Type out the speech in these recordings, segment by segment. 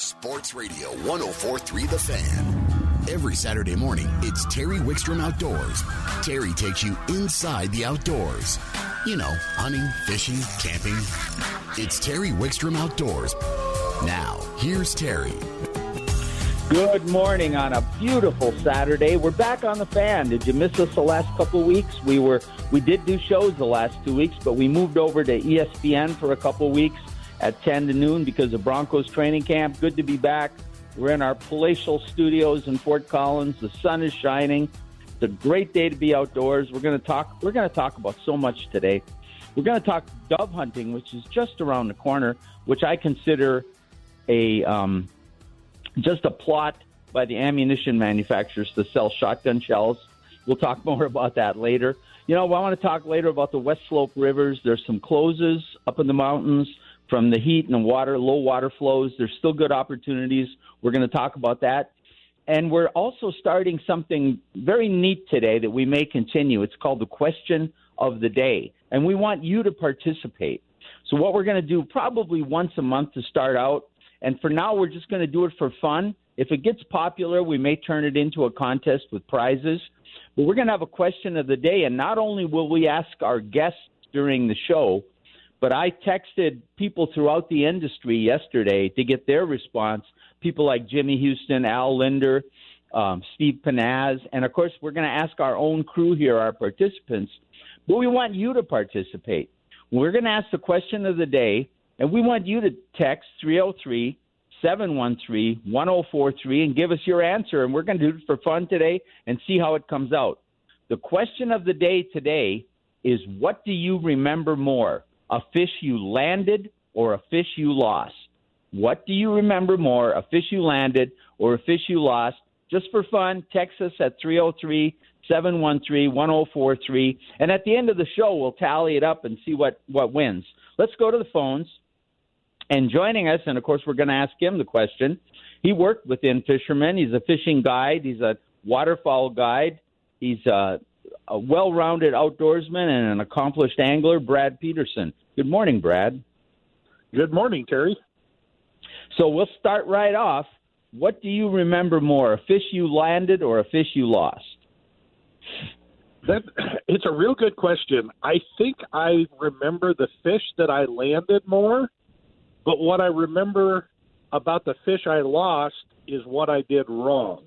Sports Radio 1043 The Fan. Every Saturday morning, it's Terry Wickstrom Outdoors. Terry takes you inside the outdoors. You know, hunting, fishing, camping. It's Terry Wickstrom Outdoors. Now, here's Terry. Good morning on a beautiful Saturday. We're back on the fan. Did you miss us the last couple weeks? We were we did do shows the last two weeks, but we moved over to ESPN for a couple weeks at 10 to noon because of Broncos training camp. Good to be back. We're in our palatial studios in Fort Collins. The sun is shining. It's a great day to be outdoors. We're going to talk we're going to talk about so much today. We're going to talk dove hunting, which is just around the corner, which I consider a um, just a plot by the ammunition manufacturers to sell shotgun shells. We'll talk more about that later. You know, I want to talk later about the West Slope rivers. There's some closes up in the mountains from the heat and the water, low water flows. There's still good opportunities. We're going to talk about that. And we're also starting something very neat today that we may continue. It's called the question of the day. And we want you to participate. So, what we're going to do probably once a month to start out. And for now, we're just going to do it for fun. If it gets popular, we may turn it into a contest with prizes. But we're going to have a question of the day. And not only will we ask our guests during the show, but I texted people throughout the industry yesterday to get their response. People like Jimmy Houston, Al Lindner, um, Steve Pennaz, and of course, we're going to ask our own crew here, our participants. But we want you to participate. We're going to ask the question of the day, and we want you to text 303 713 1043 and give us your answer. And we're going to do it for fun today and see how it comes out. The question of the day today is what do you remember more? A fish you landed or a fish you lost? What do you remember more, a fish you landed or a fish you lost? Just for fun, text us at 303 713 1043. And at the end of the show, we'll tally it up and see what, what wins. Let's go to the phones. And joining us, and of course, we're going to ask him the question. He worked with In-Fisherman. He's a fishing guide, he's a waterfowl guide, he's a a well rounded outdoorsman and an accomplished angler, Brad Peterson. Good morning, Brad. Good morning, Terry. So we'll start right off. What do you remember more, a fish you landed or a fish you lost? That it's a real good question. I think I remember the fish that I landed more, but what I remember about the fish I lost is what I did wrong.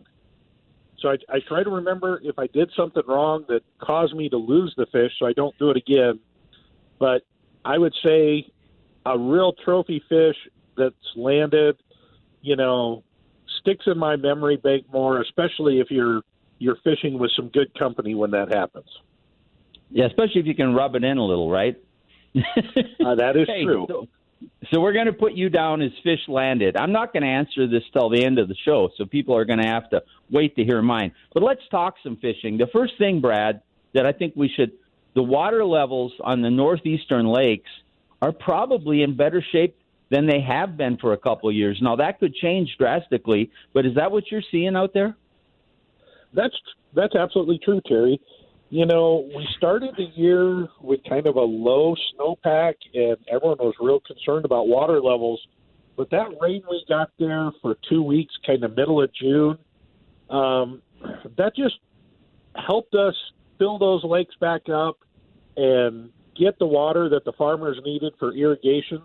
So I, I try to remember if I did something wrong that caused me to lose the fish, so I don't do it again. But I would say a real trophy fish that's landed, you know, sticks in my memory bank more, especially if you're you're fishing with some good company when that happens. Yeah, especially if you can rub it in a little, right? uh, that is hey, true. So, so we're going to put you down as fish landed. I'm not going to answer this till the end of the show, so people are going to have to wait to hear mine. But let's talk some fishing. The first thing, Brad, that I think we should the water levels on the northeastern lakes are probably in better shape than they have been for a couple of years. Now that could change drastically, but is that what you're seeing out there? That's that's absolutely true, Terry. You know, we started the year with kind of a low snowpack, and everyone was real concerned about water levels. But that rain we got there for two weeks, kind of middle of June, um, that just helped us fill those lakes back up and get the water that the farmers needed for irrigation.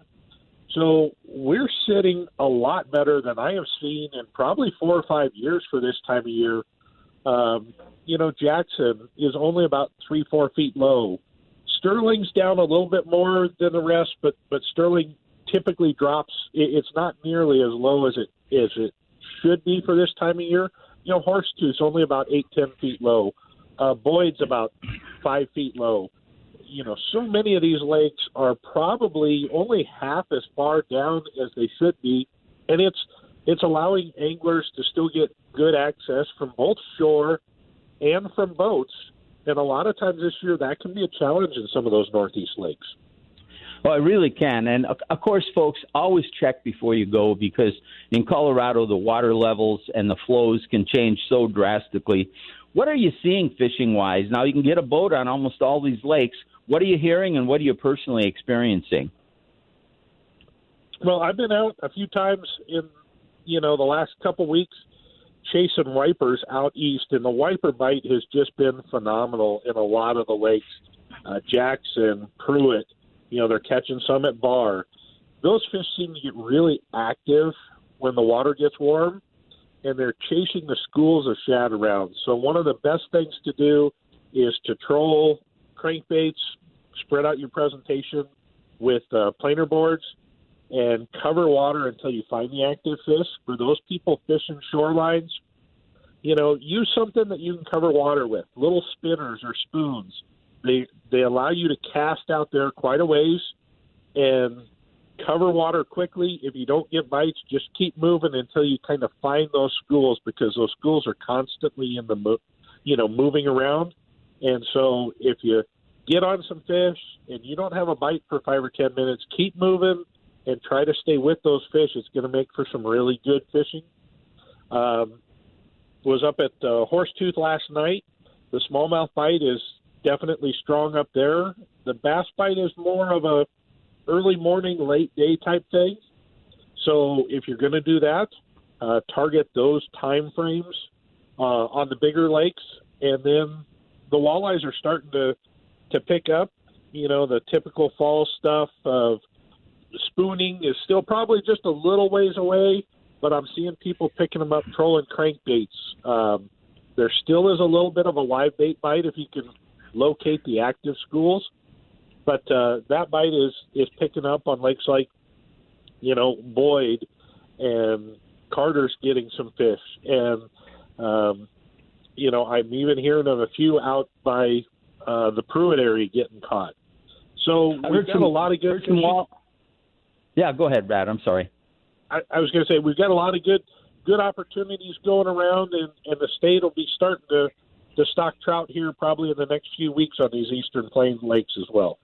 So we're sitting a lot better than I have seen in probably four or five years for this time of year. Um, you know, Jackson is only about three, four feet low. Sterling's down a little bit more than the rest, but but Sterling typically drops. It's not nearly as low as it as it should be for this time of year. You know, Horsetooth's only about eight, ten feet low. Uh, Boyd's about five feet low. You know, so many of these lakes are probably only half as far down as they should be, and it's it's allowing anglers to still get good access from both shore and from boats. And a lot of times this year, that can be a challenge in some of those Northeast lakes. Well, it really can. And of course, folks, always check before you go because in Colorado, the water levels and the flows can change so drastically. What are you seeing fishing wise? Now, you can get a boat on almost all these lakes. What are you hearing and what are you personally experiencing? Well, I've been out a few times in you know, the last couple weeks chasing wipers out east, and the wiper bite has just been phenomenal in a lot of the lakes. Uh, Jackson, Prewitt, you know, they're catching some at Barr. Those fish seem to get really active when the water gets warm, and they're chasing the schools of shad around. So one of the best things to do is to troll crankbaits, spread out your presentation with uh, planer boards, and cover water until you find the active fish. For those people fishing shorelines, you know, use something that you can cover water with. Little spinners or spoons. They they allow you to cast out there quite a ways and cover water quickly. If you don't get bites, just keep moving until you kind of find those schools because those schools are constantly in the mo- you know moving around. And so if you get on some fish and you don't have a bite for five or ten minutes, keep moving and try to stay with those fish. It's going to make for some really good fishing. Um, was up at uh, Horsetooth last night. The smallmouth bite is definitely strong up there. The bass bite is more of a early morning, late day type thing. So if you're going to do that, uh, target those time frames uh, on the bigger lakes, and then the walleyes are starting to to pick up. You know the typical fall stuff of spooning is still probably just a little ways away, but I'm seeing people picking them up trolling crankbaits. Um, there still is a little bit of a live bait bite if you can locate the active schools, but uh, that bite is is picking up on lakes like you know Boyd and Carter's getting some fish, and um, you know I'm even hearing of a few out by uh, the Prewitt area getting caught. So we've got a lot of good. Wall- yeah, go ahead, Brad. I'm sorry. I, I was going to say we've got a lot of good good opportunities going around, and, and the state will be starting to to stock trout here probably in the next few weeks on these eastern plains lakes as well.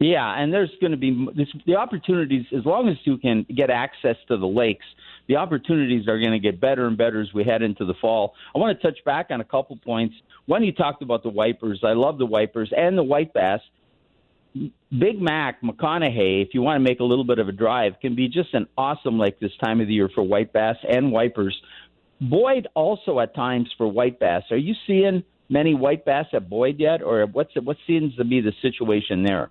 Yeah, and there's going to be this, the opportunities as long as you can get access to the lakes. The opportunities are going to get better and better as we head into the fall. I want to touch back on a couple points. One, you talked about the wipers. I love the wipers and the white bass. Big Mac, McConaughy, if you want to make a little bit of a drive, can be just an awesome lake this time of the year for white bass and wipers. Boyd also at times for white bass. Are you seeing many white bass at Boyd yet, or what's what seems to be the situation there?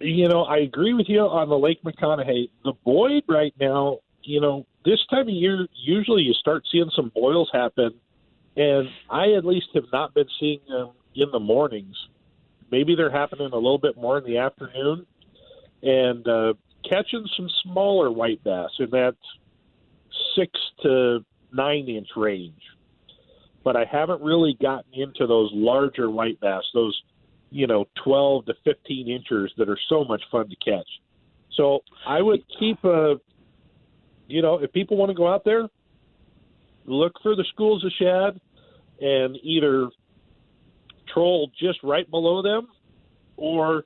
You know, I agree with you on the Lake McConaughy. The Boyd right now, you know, this time of year, usually you start seeing some boils happen, and I at least have not been seeing them in the mornings maybe they're happening a little bit more in the afternoon, and uh, catching some smaller white bass in that six to nine inch range. But I haven't really gotten into those larger white bass, those you know, 12 to 15 inches that are so much fun to catch. So I would keep a, you know, if people want to go out there, look for the schools of shad and either troll just right below them, or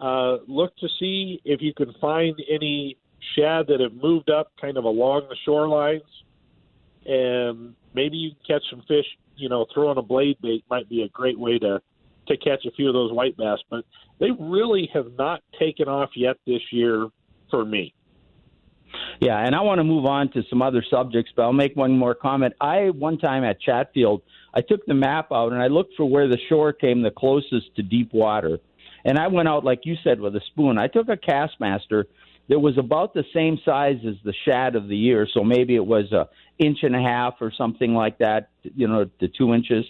uh, look to see if you can find any shad that have moved up kind of along the shorelines, and maybe you can catch some fish. You know, throwing a blade bait might be a great way to to catch a few of those white bass, but they really have not taken off yet this year for me. Yeah, and I want to move on to some other subjects, but I'll make one more comment. I one time at Chatfield I took the map out and I looked for where the shore came the closest to deep water. And I went out, like you said, with a spoon. I took a Kastmaster that was about the same size as the shad of the year, so maybe it was a inch and a half or something like that. You know, the two inches.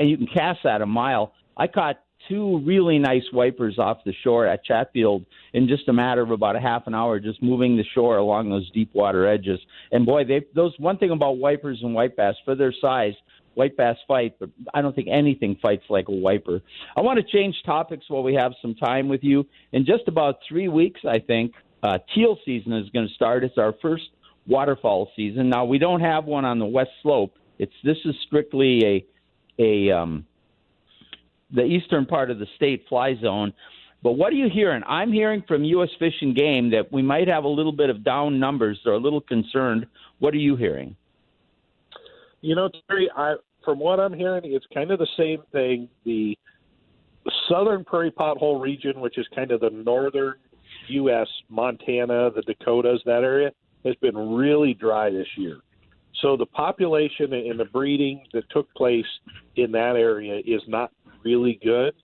You can cast that a mile. I caught two really nice wipers off the shore at Chatfield in just a matter of about a half an hour, just moving the shore along those deep water edges. And boy, they those one thing about wipers and white bass for their size, white bass fight, but I don't think anything fights like a wiper. I want to change topics while we have some time with you. In just about three weeks, I think, uh, teal season is going to start. It's our first waterfowl season. Now we don't have one on the west slope. It's this is strictly a a um, the eastern part of the state fly zone. But what are you hearing? I'm hearing from U.S. Fish and Game that we might have a little bit of down numbers. They're a little concerned. What are you hearing? You know, Terry, I, from what I'm hearing, it's kind of the same thing. The southern prairie pothole region, which is kind of the northern U.S., Montana, the Dakotas, that area, has been really dry this year. So the population and the breeding that took place in that area is not really good.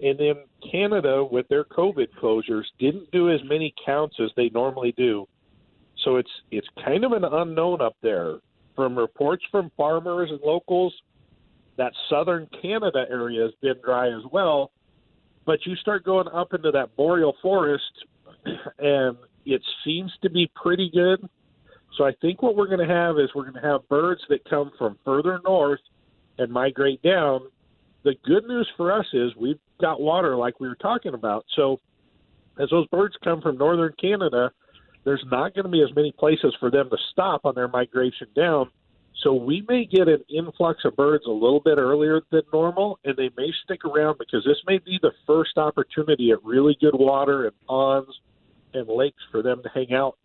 And then Canada, with their COVID closures, didn't do as many counts as they normally do. So it's it's kind of an unknown up there. From reports from farmers and locals, that southern Canada area has been dry as well. But you start going up into that boreal forest, and it seems to be pretty good. So I think what we're going to have is we're going to have birds that come from further north and migrate down. The good news for us is we've got water like we were talking about. So as those birds come from northern Canada, there's not going to be as many places for them to stop on their migration down. So we may get an influx of birds a little bit earlier than normal, and they may stick around because this may be the first opportunity at really good water and ponds and lakes for them to hang out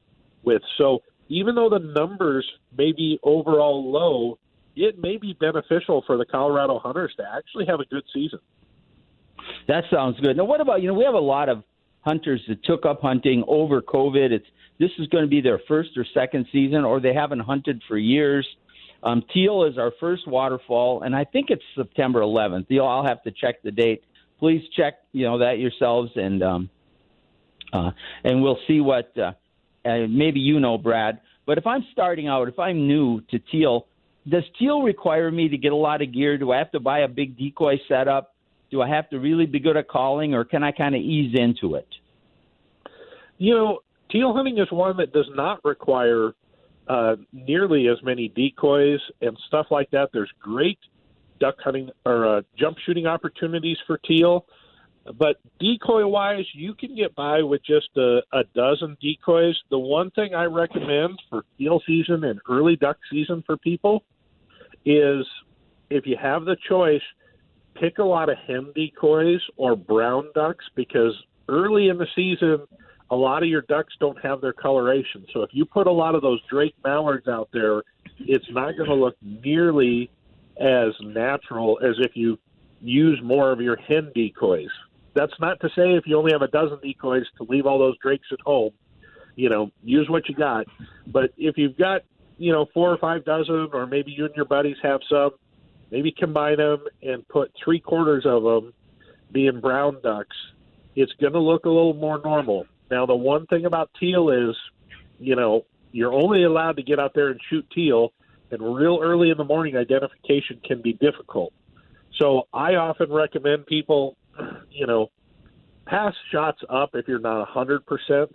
with. So even though the numbers may be overall low, it may be beneficial for the Colorado hunters to actually have a good season. That sounds good. Now, what about you know we have a lot of hunters that took up hunting over COVID. It's this is going to be their first or second season, or they haven't hunted for years. Um, teal is our first waterfowl, and I think it's September 11th. You'll, I'll have to check the date. Please check, you know, that yourselves, and um, uh, and we'll see what. Uh, uh, maybe you know, Brad. But if I'm starting out, if I'm new to teal, does teal require me to get a lot of gear? Do I have to buy a big decoy setup? Do I have to really be good at calling, or can I kind of ease into it? You know, teal hunting is one that does not require uh, nearly as many decoys and stuff like that. There's great duck hunting or uh, jump shooting opportunities for teal. But decoy wise, you can get by with just a, a dozen decoys. The one thing I recommend for teal season and early duck season for people is if you have the choice, pick a lot of hen decoys or brown ducks because early in the season, a lot of your ducks don't have their coloration. So if you put a lot of those Drake mallards out there, it's not going to look nearly as natural as if you use more of your hen decoys. That's not to say if you only have a dozen decoys to leave all those drakes at home. You know, use what you got. But if you've got, you know, four or five dozen, or maybe you and your buddies have some, maybe combine them and put three quarters of them being brown ducks. It's going to look a little more normal. Now, the one thing about teal is, you know, you're only allowed to get out there and shoot teal, and real early in the morning, identification can be difficult. So I often recommend people, you know, pass shots up if you're not 100%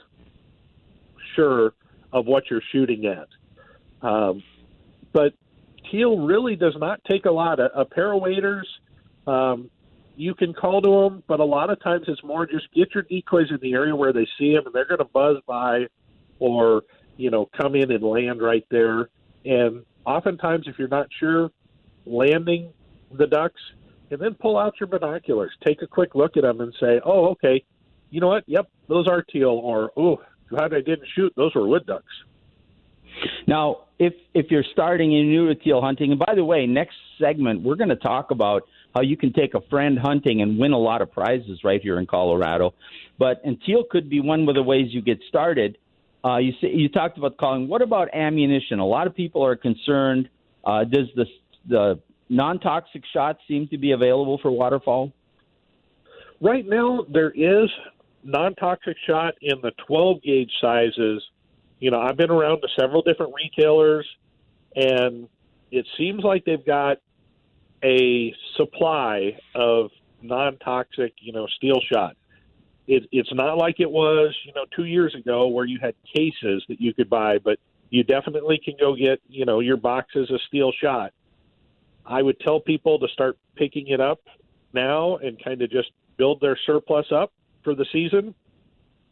sure of what you're shooting at. Um, but teal really does not take a lot. A, a pair of waders, um, you can call to them, but a lot of times it's more just get your decoys in the area where they see them, and they're going to buzz by, or you know come in and land right there. And oftentimes, if you're not sure, landing the ducks, and then pull out your binoculars, take a quick look at them, and say, "Oh, okay, you know what? Yep, those are teal," or "Oh, glad I didn't shoot; those were wood ducks." Now, if if you're starting and new to teal hunting, and by the way, next segment we're going to talk about how you can take a friend hunting and win a lot of prizes right here in Colorado. But and teal could be one of the ways you get started. Uh, you see, you talked about calling. What about ammunition? A lot of people are concerned. Uh, does the the non toxic shot seem to be available for waterfowl? Right now, there is non toxic shot in the 12 gauge sizes you know, I've been around to several different retailers, and it seems like they've got a supply of non-toxic, you know, steel shot. It, it's not like it was, you know, two years ago where you had cases that you could buy, but you definitely can go get, you know, your boxes of steel shot. I would tell people to start picking it up now and kind of just build their surplus up for the season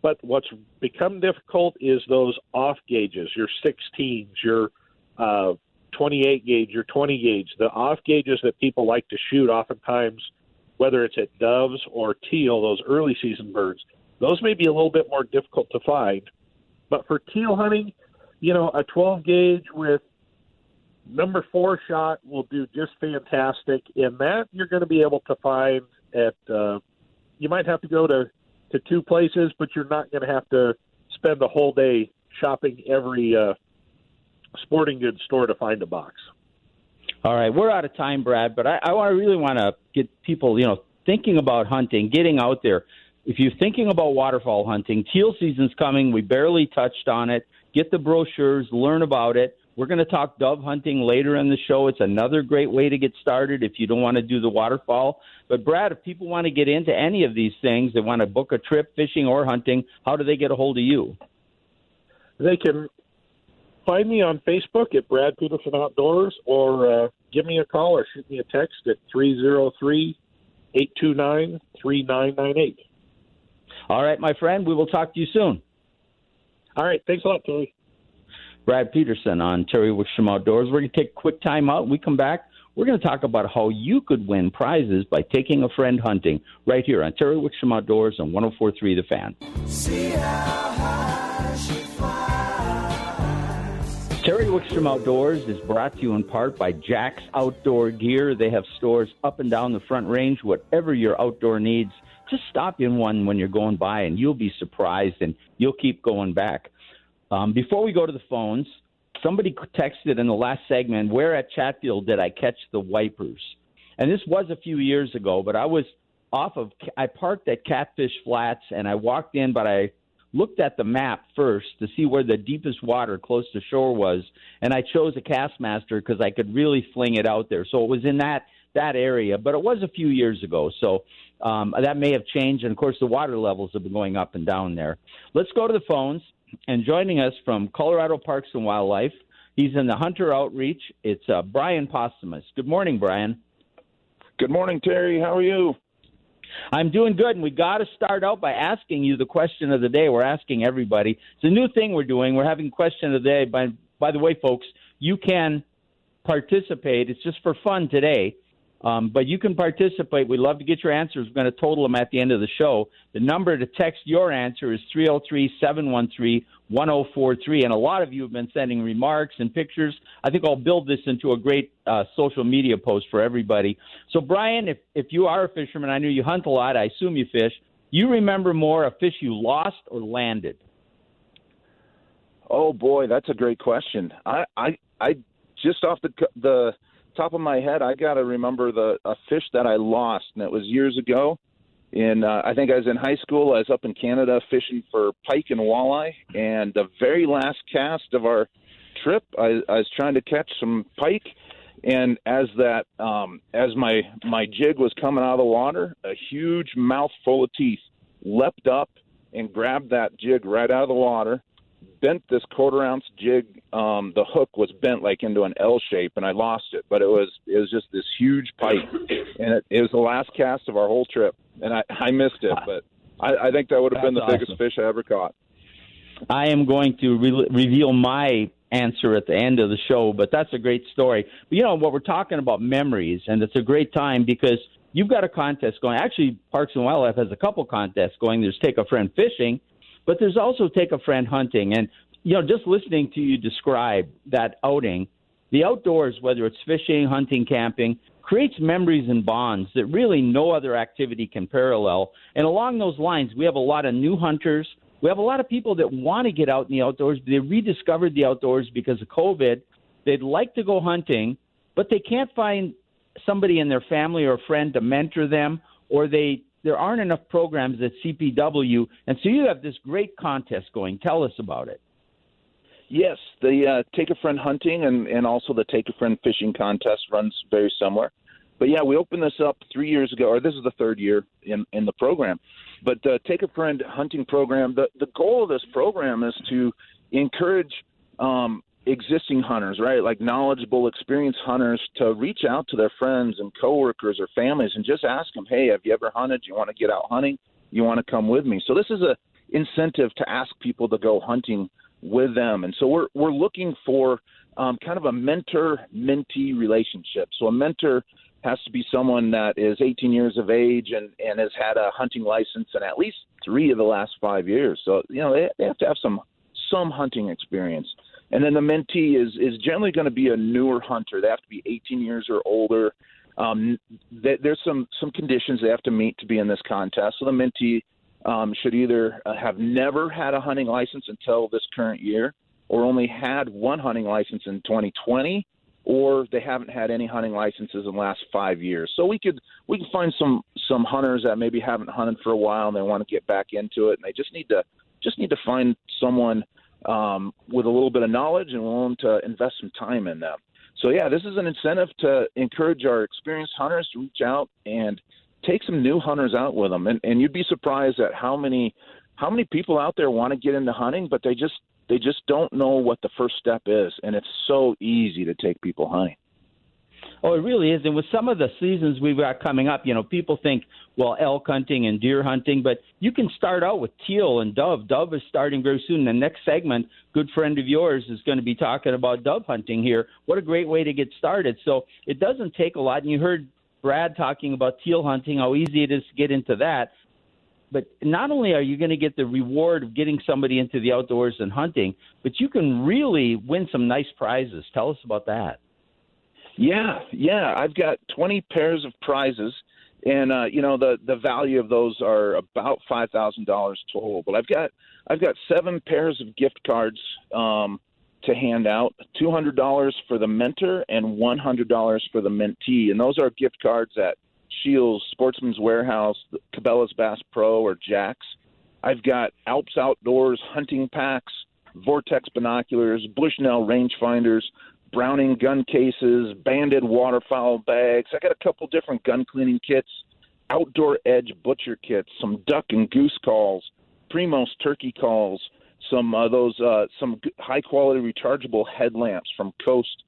but what's become difficult is those off gauges, your 16s, your uh, 28 gauge, your 20 gauge, the off gauges that people like to shoot oftentimes, whether it's at doves or teal, those early season birds, those may be a little bit more difficult to find. But for teal hunting, you know, a 12 gauge with number four shot will do just fantastic. In that, you're going to be able to find at, uh, you might have to go to to two places, but you're not going to have to spend the whole day shopping every uh, sporting goods store to find a box. All right, we're out of time, Brad, but I, I want to really want to get people, you know, thinking about hunting, getting out there. If you're thinking about waterfowl hunting, teal season's coming. We barely touched on it. Get the brochures, learn about it. We're going to talk dove hunting later in the show. It's another great way to get started if you don't want to do the waterfowl. But, Brad, if people want to get into any of these things, they want to book a trip, fishing or hunting, how do they get a hold of you? They can find me on Facebook at Brad Peterson Outdoors or uh, give me a call or shoot me a text at 303 829 3998. All right, my friend, we will talk to you soon. All right, thanks a lot, Terry. Brad Peterson on Terry Wickstrom Outdoors. We're going to take a quick time out. When we come back. We're going to talk about how you could win prizes by taking a friend hunting right here on Terry Wickstrom Outdoors on 1043 The Fan. Terry Wickstrom Outdoors is brought to you in part by Jack's Outdoor Gear. They have stores up and down the front range, whatever your outdoor needs. Just stop in one when you're going by, and you'll be surprised, and you'll keep going back. Um, before we go to the phones, somebody texted in the last segment, where at Chatfield did I catch the wipers? And this was a few years ago, but I was off of, I parked at Catfish Flats and I walked in, but I looked at the map first to see where the deepest water close to shore was, and I chose a Kastmaster because I could really fling it out there. So it was in that that area, but it was a few years ago. So um, that may have changed, and of course the water levels have been going up and down there. Let's go to the phones. And joining us from Colorado Parks and Wildlife, he's in the Hunter Outreach. It's uh, Brian Postumus. Good morning, Brian. Good morning, Terry. How are you? I'm doing good, and we got to start out by asking you the question of the day. We're asking everybody. It's a new thing we're doing. We're having question of the day. By by the way, folks, you can participate. It's just for fun today. Um, but you can participate. We'd love to get your answers. We're going to total them at the end of the show. The number to text your answer is 303 713 1043. And a lot of you have been sending remarks and pictures. I think I'll build this into a great uh, social media post for everybody. So, Brian, if, if you are a fisherman, I know you hunt a lot, I assume you fish. You remember more a fish you lost or landed? Oh boy, that's a great question. I I, I just off the the top of my head, I got to remember the a fish that I lost, and it was years ago. In uh, I think I was in high school. I was up in Canada fishing for pike and walleye, and the very last cast of our trip, I, I was trying to catch some pike, and as that um, as my my jig was coming out of the water, a huge mouthful of teeth leapt up and grabbed that jig right out of the water bent this quarter ounce jig. Um, the hook was bent like into an L shape, and I lost it. But it was it was just this huge pike, and it, it was the last cast of our whole trip, and I I missed it. But I, I think that would have been the awesome. biggest fish I ever caught. I am going to re- reveal my answer at the end of the show, but that's a great story. But you know what we're talking about memories, and it's a great time because you've got a contest going. Actually, Parks and Wildlife has a couple contests going. There's Take a Friend Fishing, but there's also take a friend hunting. And, you know, just listening to you describe that outing, the outdoors, whether it's fishing, hunting, camping, creates memories and bonds that really no other activity can parallel. And along those lines, we have a lot of new hunters. We have a lot of people that want to get out in the outdoors. They rediscovered the outdoors because of COVID. They'd like to go hunting, but they can't find somebody in their family or a friend to mentor them, or they there aren't enough programs at CPW, and so you have this great contest going. Tell us about it. Yes, the uh, Take a Friend hunting and, and also the Take a Friend fishing contest runs very similar. But yeah, we opened this up three years ago, or this is the third year in, in the program. But the Take a Friend hunting program, the, the goal of this program is to encourage um, existing hunters, right? Like knowledgeable, experienced hunters to reach out to their friends and coworkers or families and just ask them, "Hey, have you ever hunted? You want to get out hunting? You want to come with me?" So this is a incentive to ask people to go hunting with them, and so we're we're looking for um, kind of a mentor-mentee relationship. So a mentor has to be someone that is 18 years of age and and has had a hunting license in at least three of the last five years. So you know they, they have to have some some hunting experience. And then the mentee is is generally going to be a newer hunter. They have to be 18 years or older. Um, there's some some conditions they have to meet to be in this contest. So the mentee um, should either uh, have never had a hunting license until this current year, or only had one hunting license in 2020, or they haven't had any hunting licenses in the last five years. So we could we can find some some hunters that maybe haven't hunted for a while and they want to get back into it, and they just need to just need to find someone um, with a little bit of knowledge and willing to invest some time in them. So yeah, this is an incentive to encourage our experienced hunters to reach out and take some new hunters out with them. And, and you'd be surprised at how many how many people out there want to get into hunting, but they just they just don't know what the first step is, and it's so easy to take people hunting. Oh, it really is. And with some of the seasons we've got coming up, you know, people think, well, elk hunting and deer hunting, but you can start out with teal and dove. Dove is starting very soon. The next segment, good friend of yours, is going to be talking about dove hunting here. What a great way to get started. So it doesn't take a lot. And you heard Brad talking about teal hunting, how easy it is to get into that. But not only are you going to get the reward of getting somebody into the outdoors and hunting, but you can really win some nice prizes. Tell us about that. Yeah, yeah. I've got 20 pairs of prizes, and uh, you know the the value of those are about five thousand dollars total. But I've got I've got seven pairs of gift cards um, to hand out. Two hundred dollars for the mentor and one hundred dollars for the mentee, and those are gift cards at Shields, Sportsman's Warehouse, Cabela's Bass Pro, or Jack's. I've got Alps Outdoors hunting packs, Vortex binoculars, Bushnell rangefinders, Browning gun cases, banded waterfowl bags. I got a couple different gun cleaning kits, outdoor edge butcher kits, some duck and goose calls, Primos turkey calls, some uh, those uh, some high quality rechargeable headlamps from Coast,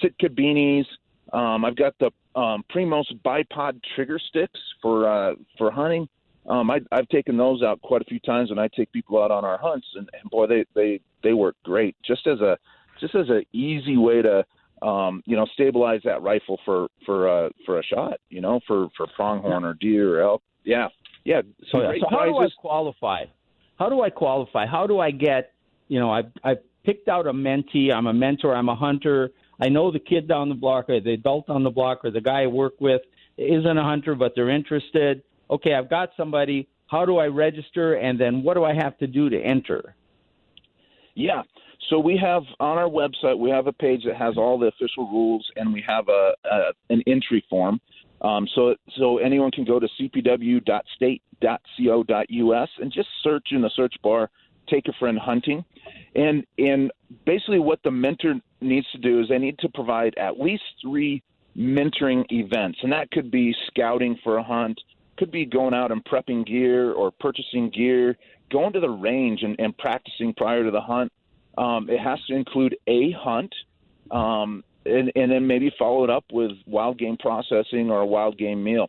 Sitka beanies. Um, I've got the um, Primos bipod trigger sticks for uh, for hunting. Um, I, I've taken those out quite a few times when I take people out on our hunts, and, and boy, they they they work great. Just as a just as an easy way to um, you know stabilize that rifle for for uh, for a shot. You know, for for pronghorn or deer or elk. Yeah, yeah. So, yeah. so how do I qualify? How do I qualify? How do I get? You know, I I picked out a mentee. I'm a mentor. I'm a hunter. I know the kid down the block or the adult on the block or the guy I work with isn't a hunter, but they're interested. Okay, I've got somebody. How do I register? And then what do I have to do to enter? Yeah. So we have on our website we have a page that has all the official rules, and we have a, a an entry form. Um, so so anyone can go to cpw.state.co.us and just search in the search bar "Take a Friend Hunting," and and basically what the mentor needs to do is they need to provide at least three mentoring events, and that could be scouting for a hunt, could be going out and prepping gear or purchasing gear, going to the range and, and practicing prior to the hunt um, it has to include a hunt, um, and, and then maybe follow it up with wild game processing or a wild game meal.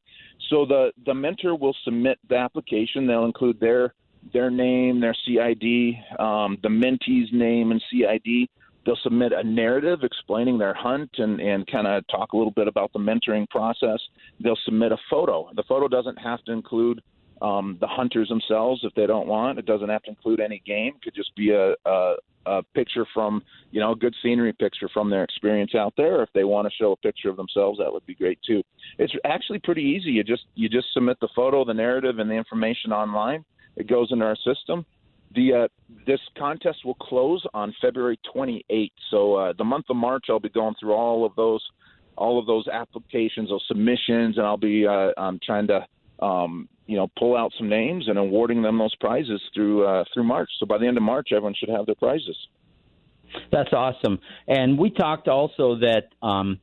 So the the mentor will submit the application. They'll include their their name, their CID, um, the mentee's name and CID. They'll submit a narrative explaining their hunt and, and kind of talk a little bit about the mentoring process. They'll submit a photo. The photo doesn't have to include um, the hunters themselves if they don't want. It doesn't have to include any game. It could just be a, a, a picture from, you know, a good scenery picture from their experience out there. If they want to show a picture of themselves, that would be great too. It's actually pretty easy. You just you just submit the photo, the narrative, and the information online. It goes into our system. The uh, this contest will close on February 28th. So uh, the month of March, I'll be going through all of those all of those applications, those submissions, and I'll be uh, I'm trying to um, you know, pull out some names and awarding them those prizes through uh, through March. So by the end of March, everyone should have their prizes. That's awesome. And we talked also that, um,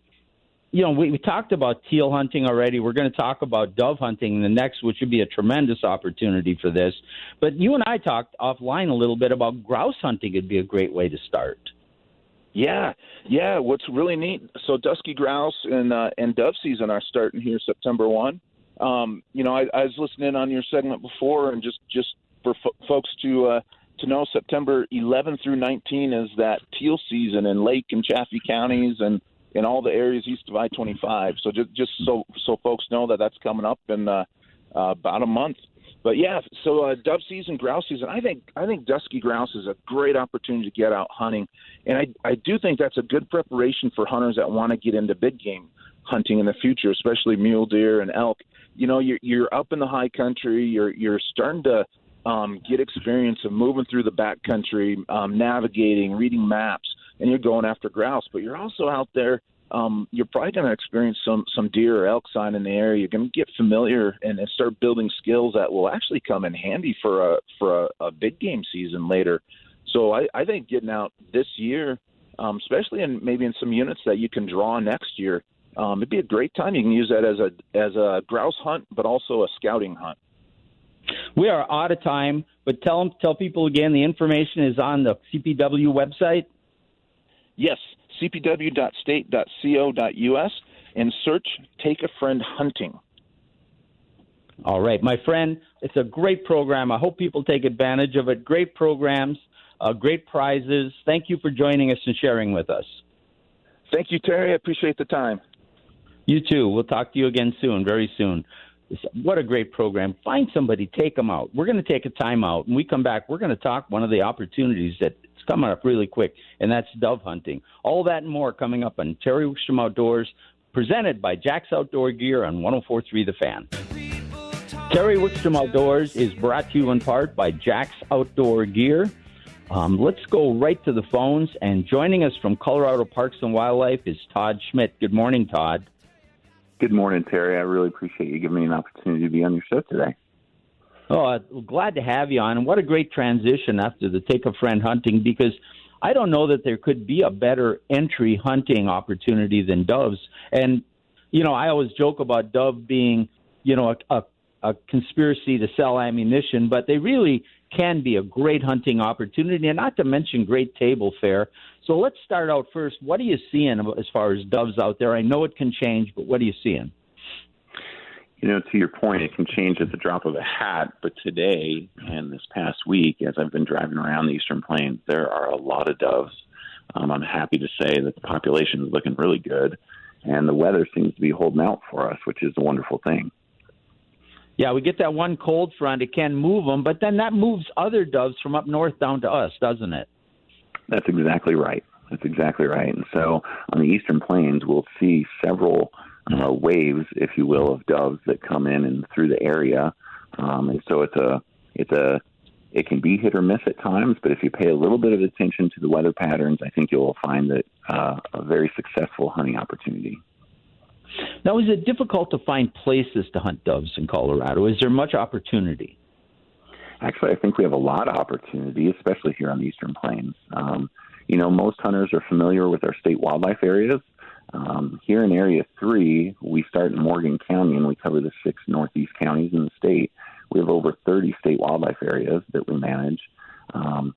you know, we, we talked about teal hunting already. We're going to talk about dove hunting in the next, which would be a tremendous opportunity for this. But you and I talked offline a little bit about grouse hunting. It'd be a great way to start. Yeah, yeah. What's really neat? So dusky grouse and uh, and dove season are starting here September one um, you know, I, I was listening on your segment before, and just just for fo- folks to uh, to know, September 11 through 19 is that teal season in Lake and Chaffee counties, and in all the areas east of I-25. So just just so so folks know that that's coming up in uh, uh, about a month. But yeah, so uh, dove season, grouse season. I think I think dusky grouse is a great opportunity to get out hunting, and I I do think that's a good preparation for hunters that want to get into big game hunting in the future, especially mule deer and elk you know you're you're up in the high country you're you're starting to um, get experience of moving through the backcountry, um, navigating, reading maps, and you're going after grouse. But you're also out there. Um, you're probably going to experience some some deer or elk sign in the area. You're going to get familiar and, and start building skills that will actually come in handy for a for a, a big game season later. So I, I think getting out this year, um, especially in maybe in some units that you can draw next year, um, it'd be a great time. You can use that as a as a grouse hunt, but also a scouting hunt. We are out of time, but tell them, tell people again the information is on the CPW website. Yes, cpw.state.co.us and search Take a Friend Hunting. All right, my friend, it's a great program. I hope people take advantage of it. Great programs, uh, great prizes. Thank you for joining us and sharing with us. Thank you, Terry. I appreciate the time. You too. We'll talk to you again soon, very soon. What a great program. Find somebody, take them out. We're going to take a time out. When we come back, we're going to talk one of the opportunities that's coming up really quick, and that's dove hunting. All that and more coming up on Terry Wickstrom Outdoors, presented by Jack's Outdoor Gear on 1043 The Fan. Terry Wickstrom Outdoors is brought to you in part by Jack's Outdoor Gear. Um, let's go right to the phones. And joining us from Colorado Parks and Wildlife is Todd Schmidt. Good morning, Todd. Good morning, Terry. I really appreciate you giving me an opportunity to be on your show today. Oh, uh, glad to have you on. And what a great transition after the Take a Friend hunting because I don't know that there could be a better entry hunting opportunity than doves. And, you know, I always joke about dove being, you know, a, a, a conspiracy to sell ammunition, but they really can be a great hunting opportunity, and not to mention great table fare. So let's start out first. What are you seeing as far as doves out there? I know it can change, but what are you seeing? You know, to your point, it can change at the drop of a hat. But today and this past week, as I've been driving around the Eastern Plains, there are a lot of doves. Um, I'm happy to say that the population is looking really good, and the weather seems to be holding out for us, which is a wonderful thing. Yeah, we get that one cold front. It can move them, but then that moves other doves from up north down to us, doesn't it? That's exactly right. That's exactly right. And so on the eastern plains, we'll see several uh, waves, if you will, of doves that come in and through the area. Um, and so it's a it's a it can be hit or miss at times, but if you pay a little bit of attention to the weather patterns, I think you'll find that uh, a very successful hunting opportunity. Now, is it difficult to find places to hunt doves in Colorado? Is there much opportunity? Actually, I think we have a lot of opportunity, especially here on the Eastern Plains. Um, you know, most hunters are familiar with our state wildlife areas. Um, here in Area 3, we start in Morgan County and we cover the six northeast counties in the state. We have over 30 state wildlife areas that we manage. Um,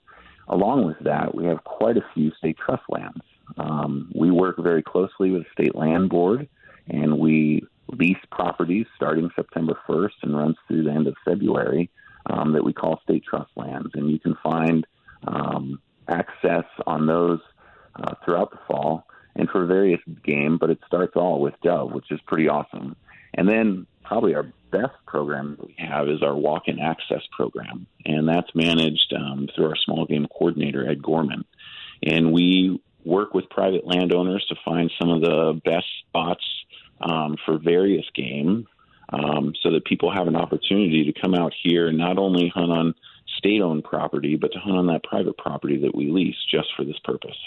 along with that, we have quite a few state trust lands. Um, we work very closely with the state land board and we lease properties starting September 1st and runs through the end of February um, that we call state trust lands. And you can find um, access on those uh, throughout the fall and for various game, but it starts all with Dove, which is pretty awesome. And then probably our best program that we have is our walk-in access program, and that's managed um, through our small game coordinator Ed Gorman. And we work with private landowners to find some of the best spots um, for various game um, so that people have an opportunity to come out here and not only hunt on state owned property, but to hunt on that private property that we lease just for this purpose.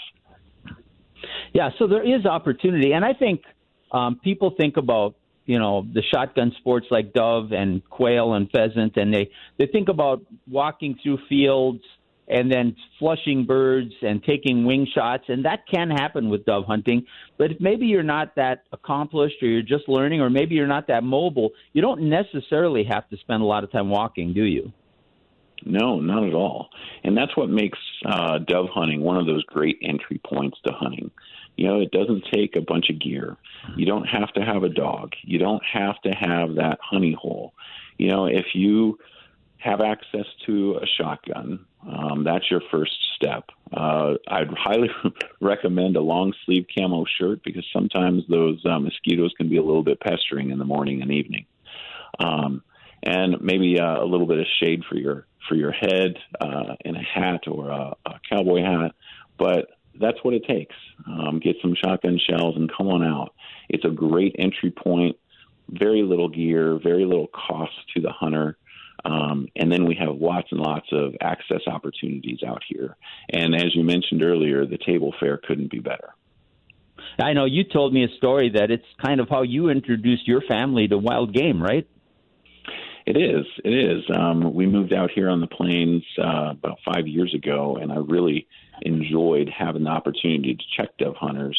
Yeah, so there is opportunity. And I think um, people think about you know the shotgun sports like dove and quail and pheasant and they they think about walking through fields and then flushing birds and taking wing shots. And that can happen with dove hunting. But if maybe you're not that accomplished or you're just learning or maybe you're not that mobile, you don't necessarily have to spend a lot of time walking, do you? No, not at all. And that's what makes uh, dove hunting one of those great entry points to hunting. You know, it doesn't take a bunch of gear. You don't have to have a dog. You don't have to have that honey hole. You know, if you have access to a shotgun. Um, that's your first step. Uh, I'd highly recommend a long sleeve camo shirt because sometimes those uh, mosquitoes can be a little bit pestering in the morning and evening. Um, and maybe uh, a little bit of shade for your for your head uh, in a hat or a, a cowboy hat, but that's what it takes. Um, get some shotgun shells and come on out. It's a great entry point. Very little gear, very little cost to the hunter Um, and then we have lots and lots of access opportunities out here. And as you mentioned earlier, the table fare couldn't be better. I know you told me a story that it's kind of how you introduced your family to wild game, right? It is. It is. Um, we moved out here on the plains uh, about five years ago, and I really enjoyed having the opportunity to check dove hunters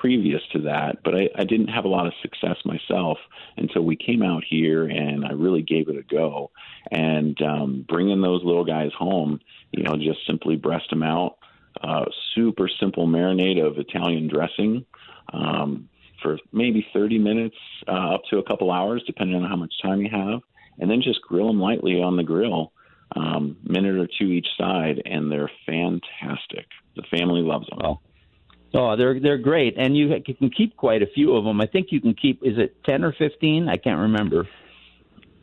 previous to that, but I, I didn't have a lot of success myself until we came out here and I really gave it a go. And um, bringing those little guys home, you know, just simply breast them out, uh, super simple marinade of Italian dressing um, for maybe 30 minutes uh, up to a couple hours, depending on how much time you have, and then just grill them lightly on the grill. Um, minute or two each side, and they're fantastic. The family loves them. Oh. Oh, they're they're great, and you can keep quite a few of them. I think you can keep. Is it ten or fifteen? I can't remember.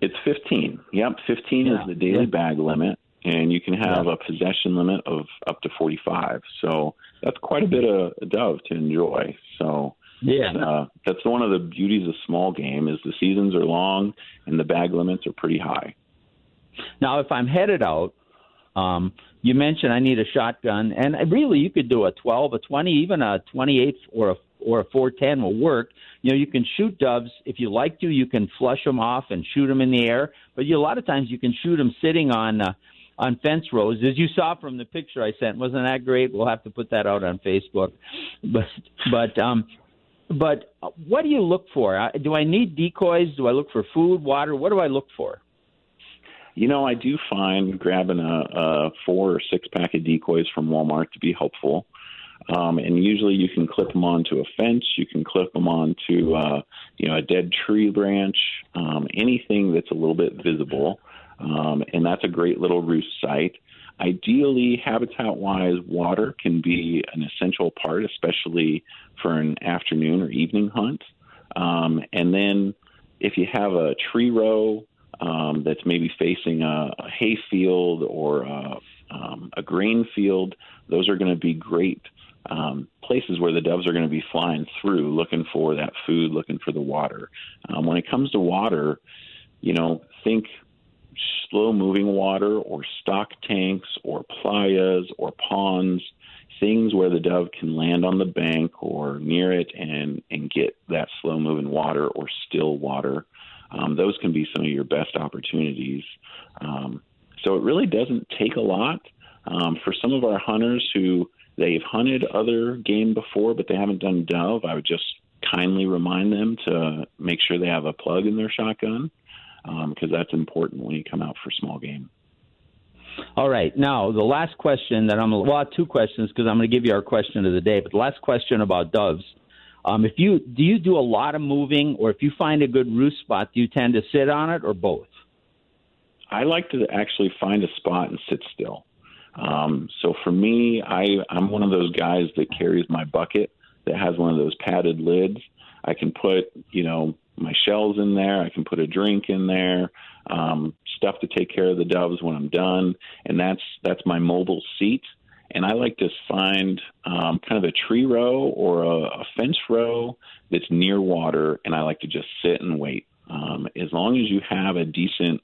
It's fifteen. Yep, fifteen yeah. is the daily yeah. bag limit, and you can have yeah. a possession limit of up to forty-five. So that's quite a bit of a dove to enjoy. So yeah, uh, that's one of the beauties of small game is the seasons are long and the bag limits are pretty high. Now, if I'm headed out, um, you mentioned I need a shotgun, and really you could do a 12, a 20, even a 28 or a or a 410 will work. You know, you can shoot doves if you like to. You can flush them off and shoot them in the air, but you, a lot of times you can shoot them sitting on uh, on fence rows, as you saw from the picture I sent. Wasn't that great? We'll have to put that out on Facebook. But but um, but what do you look for? Do I need decoys? Do I look for food, water? What do I look for? You know, I do find grabbing a, a four or six pack of decoys from Walmart to be helpful. Um, and usually you can clip them onto a fence, you can clip them onto uh, you know a dead tree branch, um, anything that's a little bit visible, um, and that's a great little roost site. Ideally, habitat wise, water can be an essential part, especially for an afternoon or evening hunt. Um, and then if you have a tree row um, that's maybe facing a, a hay field or a, um, a grain field, those are going to be great um, places where the doves are going to be flying through, looking for that food, looking for the water. Um, when it comes to water, you know, think slow moving water or stock tanks or playas or ponds, things where the dove can land on the bank or near it and, and get that slow moving water or still water um, those can be some of your best opportunities. Um, so it really doesn't take a lot um, for some of our hunters who they've hunted other game before, but they haven't done dove. I would just kindly remind them to make sure they have a plug in their shotgun because um, that's important when you come out for small game. All right. Now, the last question that I'm well, two questions because I'm going to give you our question of the day. But the last question about doves um, if you do you do a lot of moving, or if you find a good roost spot, do you tend to sit on it, or both? I like to actually find a spot and sit still. Um, so for me, I I'm one of those guys that carries my bucket that has one of those padded lids. I can put you know my shells in there. I can put a drink in there, um, stuff to take care of the doves when I'm done, and that's that's my mobile seat and I like to find um, kind of a tree row or a, a fence row that's near water, and I like to just sit and wait. Um, as long as you have a decent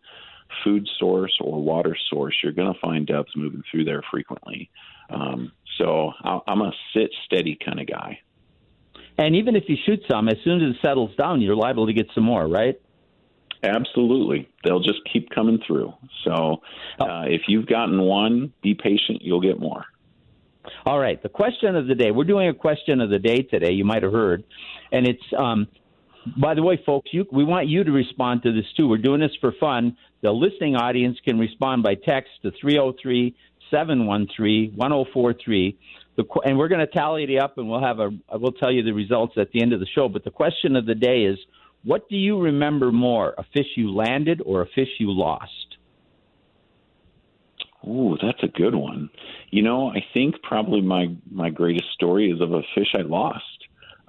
food source or water source, you're going to find doves moving through there frequently. Um, so i I'm a sit steady kind of guy. And even if you shoot some, as soon as it settles down, you're liable to get some more, right? Absolutely. They'll just keep coming through. So uh, if you've gotten one, be patient, you'll get more. All right, the question of the day. We're doing a question of the day today. You might have heard, and it's. Um, by the way, folks, you, we want you to respond to this too. We're doing this for fun. The listening audience can respond by text to 303 713 1043. And we're going to tally it up, and we'll have a. We'll tell you the results at the end of the show. But the question of the day is: What do you remember more, a fish you landed or a fish you lost? Ooh, that's a good one. You know, I think probably my my greatest story is of a fish I lost.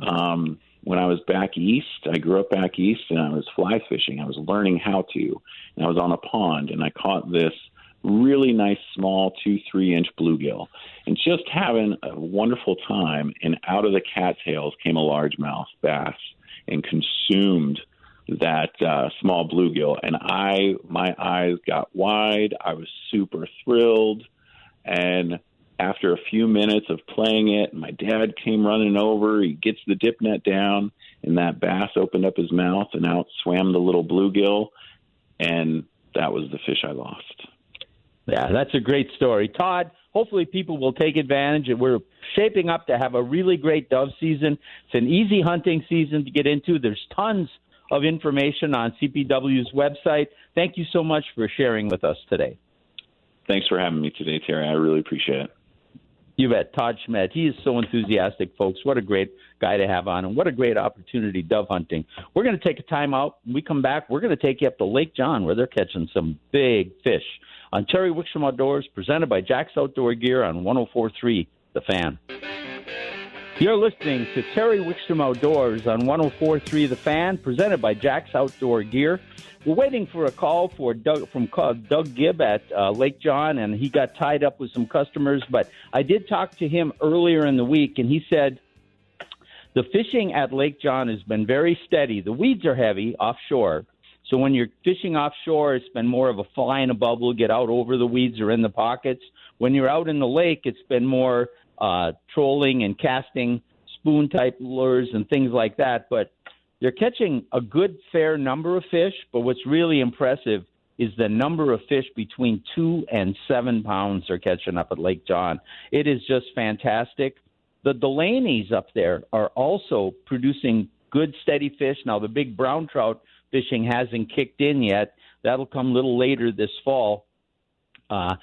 Um, when I was back east, I grew up back east, and I was fly fishing. I was learning how to, and I was on a pond, and I caught this really nice small two three inch bluegill, and just having a wonderful time. And out of the cattails came a largemouth bass and consumed that uh, small bluegill, and I my eyes got wide. I was super thrilled, and after a few minutes of playing it, my dad came running over. He gets the dip net down, and that bass opened up his mouth and out swam the little bluegill, and that was the fish I lost. Yeah, that's a great story, Todd. Hopefully, people will take advantage. We're shaping up to have a really great dove season. It's an easy hunting season to get into. There's tons of information on CPW's website. Thank you so much for sharing with us today. Thanks for having me today, Terry. I really appreciate it. You bet. Todd Schmidt. He is so enthusiastic, folks. What a great guy to have on, and what a great opportunity dove hunting. We're going to take a time out. When we come back, we're going to take you up to Lake John where they're catching some big fish. On Terry Wickstrom Outdoors, presented by Jack's Outdoor Gear on 1043 The Fan. You're listening to Terry Wickstrom Outdoors on 1043 The Fan, presented by Jack's Outdoor Gear. We're waiting for a call for Doug from Doug Gibb at uh, Lake John, and he got tied up with some customers. But I did talk to him earlier in the week, and he said the fishing at Lake John has been very steady. The weeds are heavy offshore, so when you're fishing offshore, it's been more of a fly in a bubble, get out over the weeds or in the pockets. When you're out in the lake, it's been more uh, trolling and casting spoon type lures and things like that. But they're catching a good, fair number of fish, but what's really impressive is the number of fish between two and seven pounds they're catching up at Lake John. It is just fantastic. The Delaney's up there are also producing good, steady fish. Now, the big brown trout fishing hasn't kicked in yet. That'll come a little later this fall. Uh,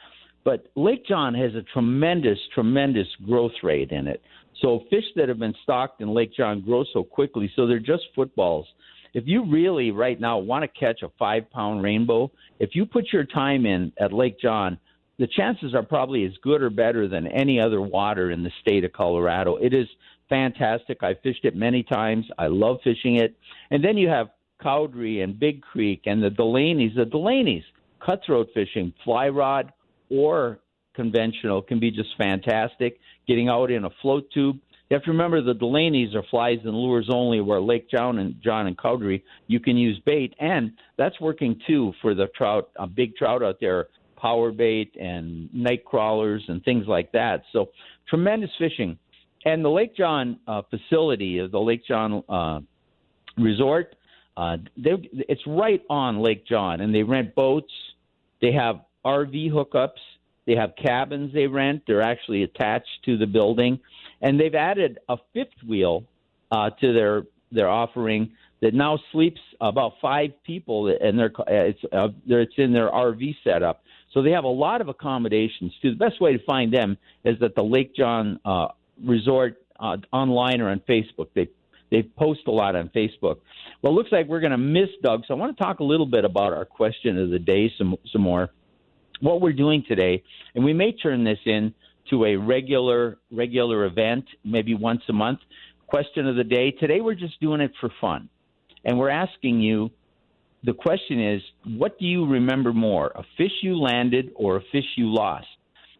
but Lake John has a tremendous, tremendous growth rate in it. So fish that have been stocked in Lake John grow so quickly, so they're just footballs. If you really right now want to catch a five pound rainbow, if you put your time in at Lake John, the chances are probably as good or better than any other water in the state of Colorado. It is fantastic. I fished it many times. I love fishing it. And then you have Cowdrey and Big Creek and the Delaney's. The Delaney's cutthroat fishing, fly rod or conventional, can be just fantastic getting out in a float tube. You have to remember the Delaney's are flies and lures only, where Lake John and John and Cowdrey you can use bait, and that's working too for the trout, a big trout out there, power bait and night crawlers and things like that. So tremendous fishing, and the Lake John uh, facility, the Lake John uh, Resort, uh, it's right on Lake John, and they rent boats. They have RV hookups they have cabins they rent. They're actually attached to the building, and they've added a fifth wheel uh, to their their offering that now sleeps about five people, and they're it's uh, it's in their RV setup. So they have a lot of accommodations too. The best way to find them is at the Lake John uh, Resort uh, online or on Facebook. They they post a lot on Facebook. Well, it looks like we're going to miss Doug, so I want to talk a little bit about our question of the day some some more what we're doing today, and we may turn this in to a regular regular event, maybe once a month. Question of the day. Today we're just doing it for fun, and we're asking you. The question is, what do you remember more, a fish you landed or a fish you lost?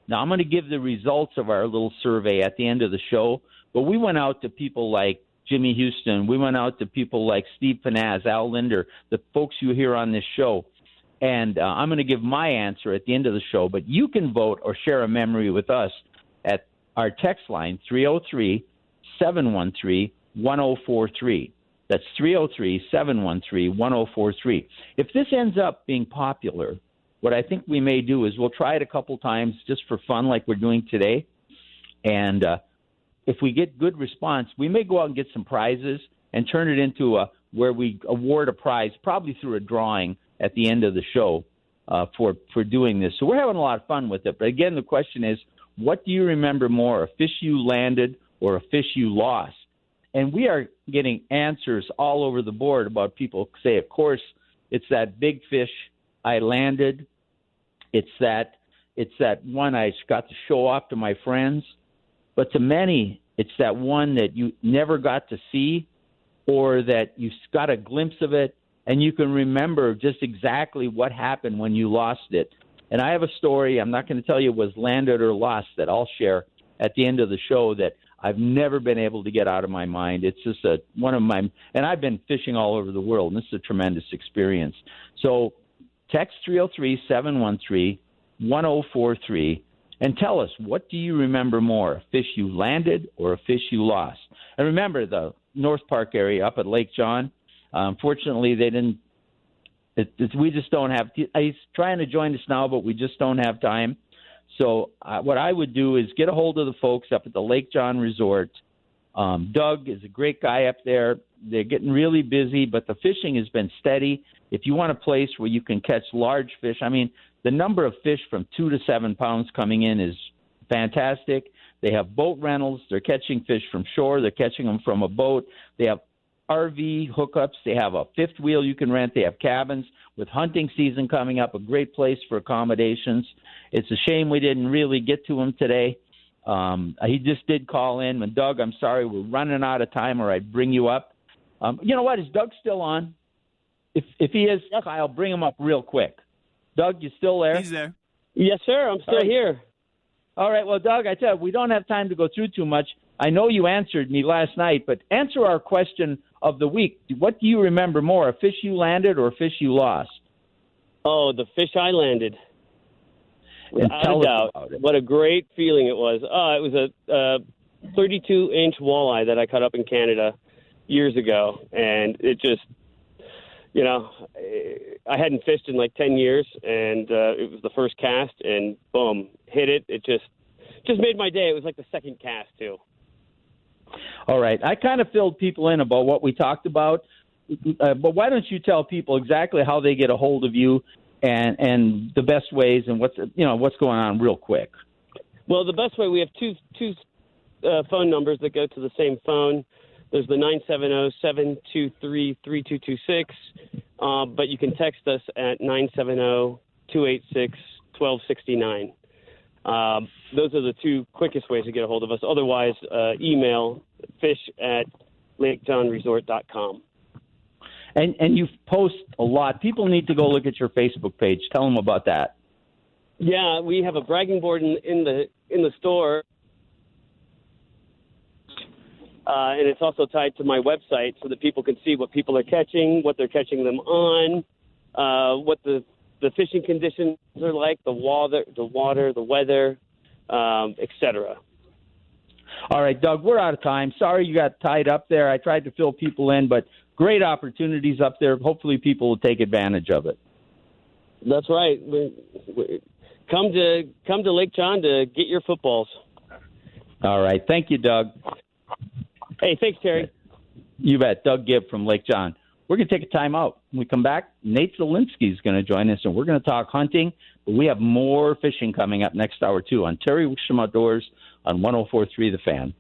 Now I'm going to give the results of our little survey at the end of the show, but we went out to people like Jimmy Houston. We went out to people like Steve Pennaz, Al Lindner, the folks you hear on this show. And uh, I'm going to give my answer at the end of the show, but you can vote or share a memory with us at our text line 303 713 1043. That's 303 713 1043. If this ends up being popular, what I think we may do is we'll try it a couple times just for fun, like we're doing today. And uh, if we get good response, we may go out and get some prizes and turn it into a where we award a prize, probably through a drawing at the end of the show uh, for for doing this. So we're having a lot of fun with it. But again, the question is, what do you remember more, a fish you landed or a fish you lost? And we are getting answers all over the board about people say, of course, it's that big fish I landed. It's that it's that one I got to show off to my friends. But to many, it's that one that you never got to see or that you got a glimpse of it and you can remember just exactly what happened when you lost it. And I have a story, I'm not going to tell you was landed or lost, that I'll share at the end of the show that I've never been able to get out of my mind. It's just a one of my and I've been fishing all over the world, and this is a tremendous experience. So text 303-713-1043 and tell us what do you remember more, a fish you landed or a fish you lost? And remember the North Park area up at Lake John. Unfortunately, they didn't. It, it, we just don't have. He's trying to join us now, but we just don't have time. So uh, what I would do is get a hold of the folks up at the Lake John Resort. Um, Doug is a great guy up there. They're getting really busy, but the fishing has been steady. If you want a place where you can catch large fish, I mean, the number of fish from two to seven pounds coming in is fantastic. They have boat rentals. They're catching fish from shore. They're catching them from a boat. They have RV hookups. They have a fifth wheel you can rent. They have cabins. With hunting season coming up, a great place for accommodations. It's a shame we didn't really get to him today. Um, he just did call in. And Doug, I'm sorry, we're running out of time, or I'd bring you up. Um, you know what? Is Doug still on? If if he is, yes. Kyle, bring him up real quick. Doug, you still there? He's there. Yes, sir. I'm still right. here. All right. Well, Doug, I tell you, we don't have time to go through too much. I know you answered me last night, but answer our question of the week. What do you remember more, a fish you landed or a fish you lost? Oh, the fish I landed. Without a doubt. What a great feeling it was. Uh, it was a uh, 32 inch walleye that I caught up in Canada years ago, and it just, you know, I hadn't fished in like 10 years, and uh, it was the first cast, and boom, hit it. It just, just made my day. It was like the second cast too. All right. I kind of filled people in about what we talked about, uh, but why don't you tell people exactly how they get a hold of you and and the best ways and what's you know what's going on real quick. Well, the best way we have two two uh, phone numbers that go to the same phone. There's the 970-723-3226, uh, but you can text us at 970-286-1269. Um, those are the two quickest ways to get a hold of us. Otherwise, uh, email fish at lakejohnresort.com. And and you post a lot. People need to go look at your Facebook page. Tell them about that. Yeah, we have a bragging board in, in the in the store, uh, and it's also tied to my website so that people can see what people are catching, what they're catching them on, uh, what the the fishing conditions are like, the water, the water, the weather, um, etc. All right, Doug, we're out of time. Sorry you got tied up there. I tried to fill people in, but great opportunities up there. Hopefully, people will take advantage of it. That's right. Come to come to Lake John to get your footballs. All right. Thank you, Doug. Hey, thanks, Terry. You bet. Doug Gibb from Lake John. We're going to take a time out. When we come back, Nate Zielinski is going to join us, and we're going to talk hunting. But we have more fishing coming up next hour, too, on Terry Wickstrom Outdoors on 104.3 The Fan.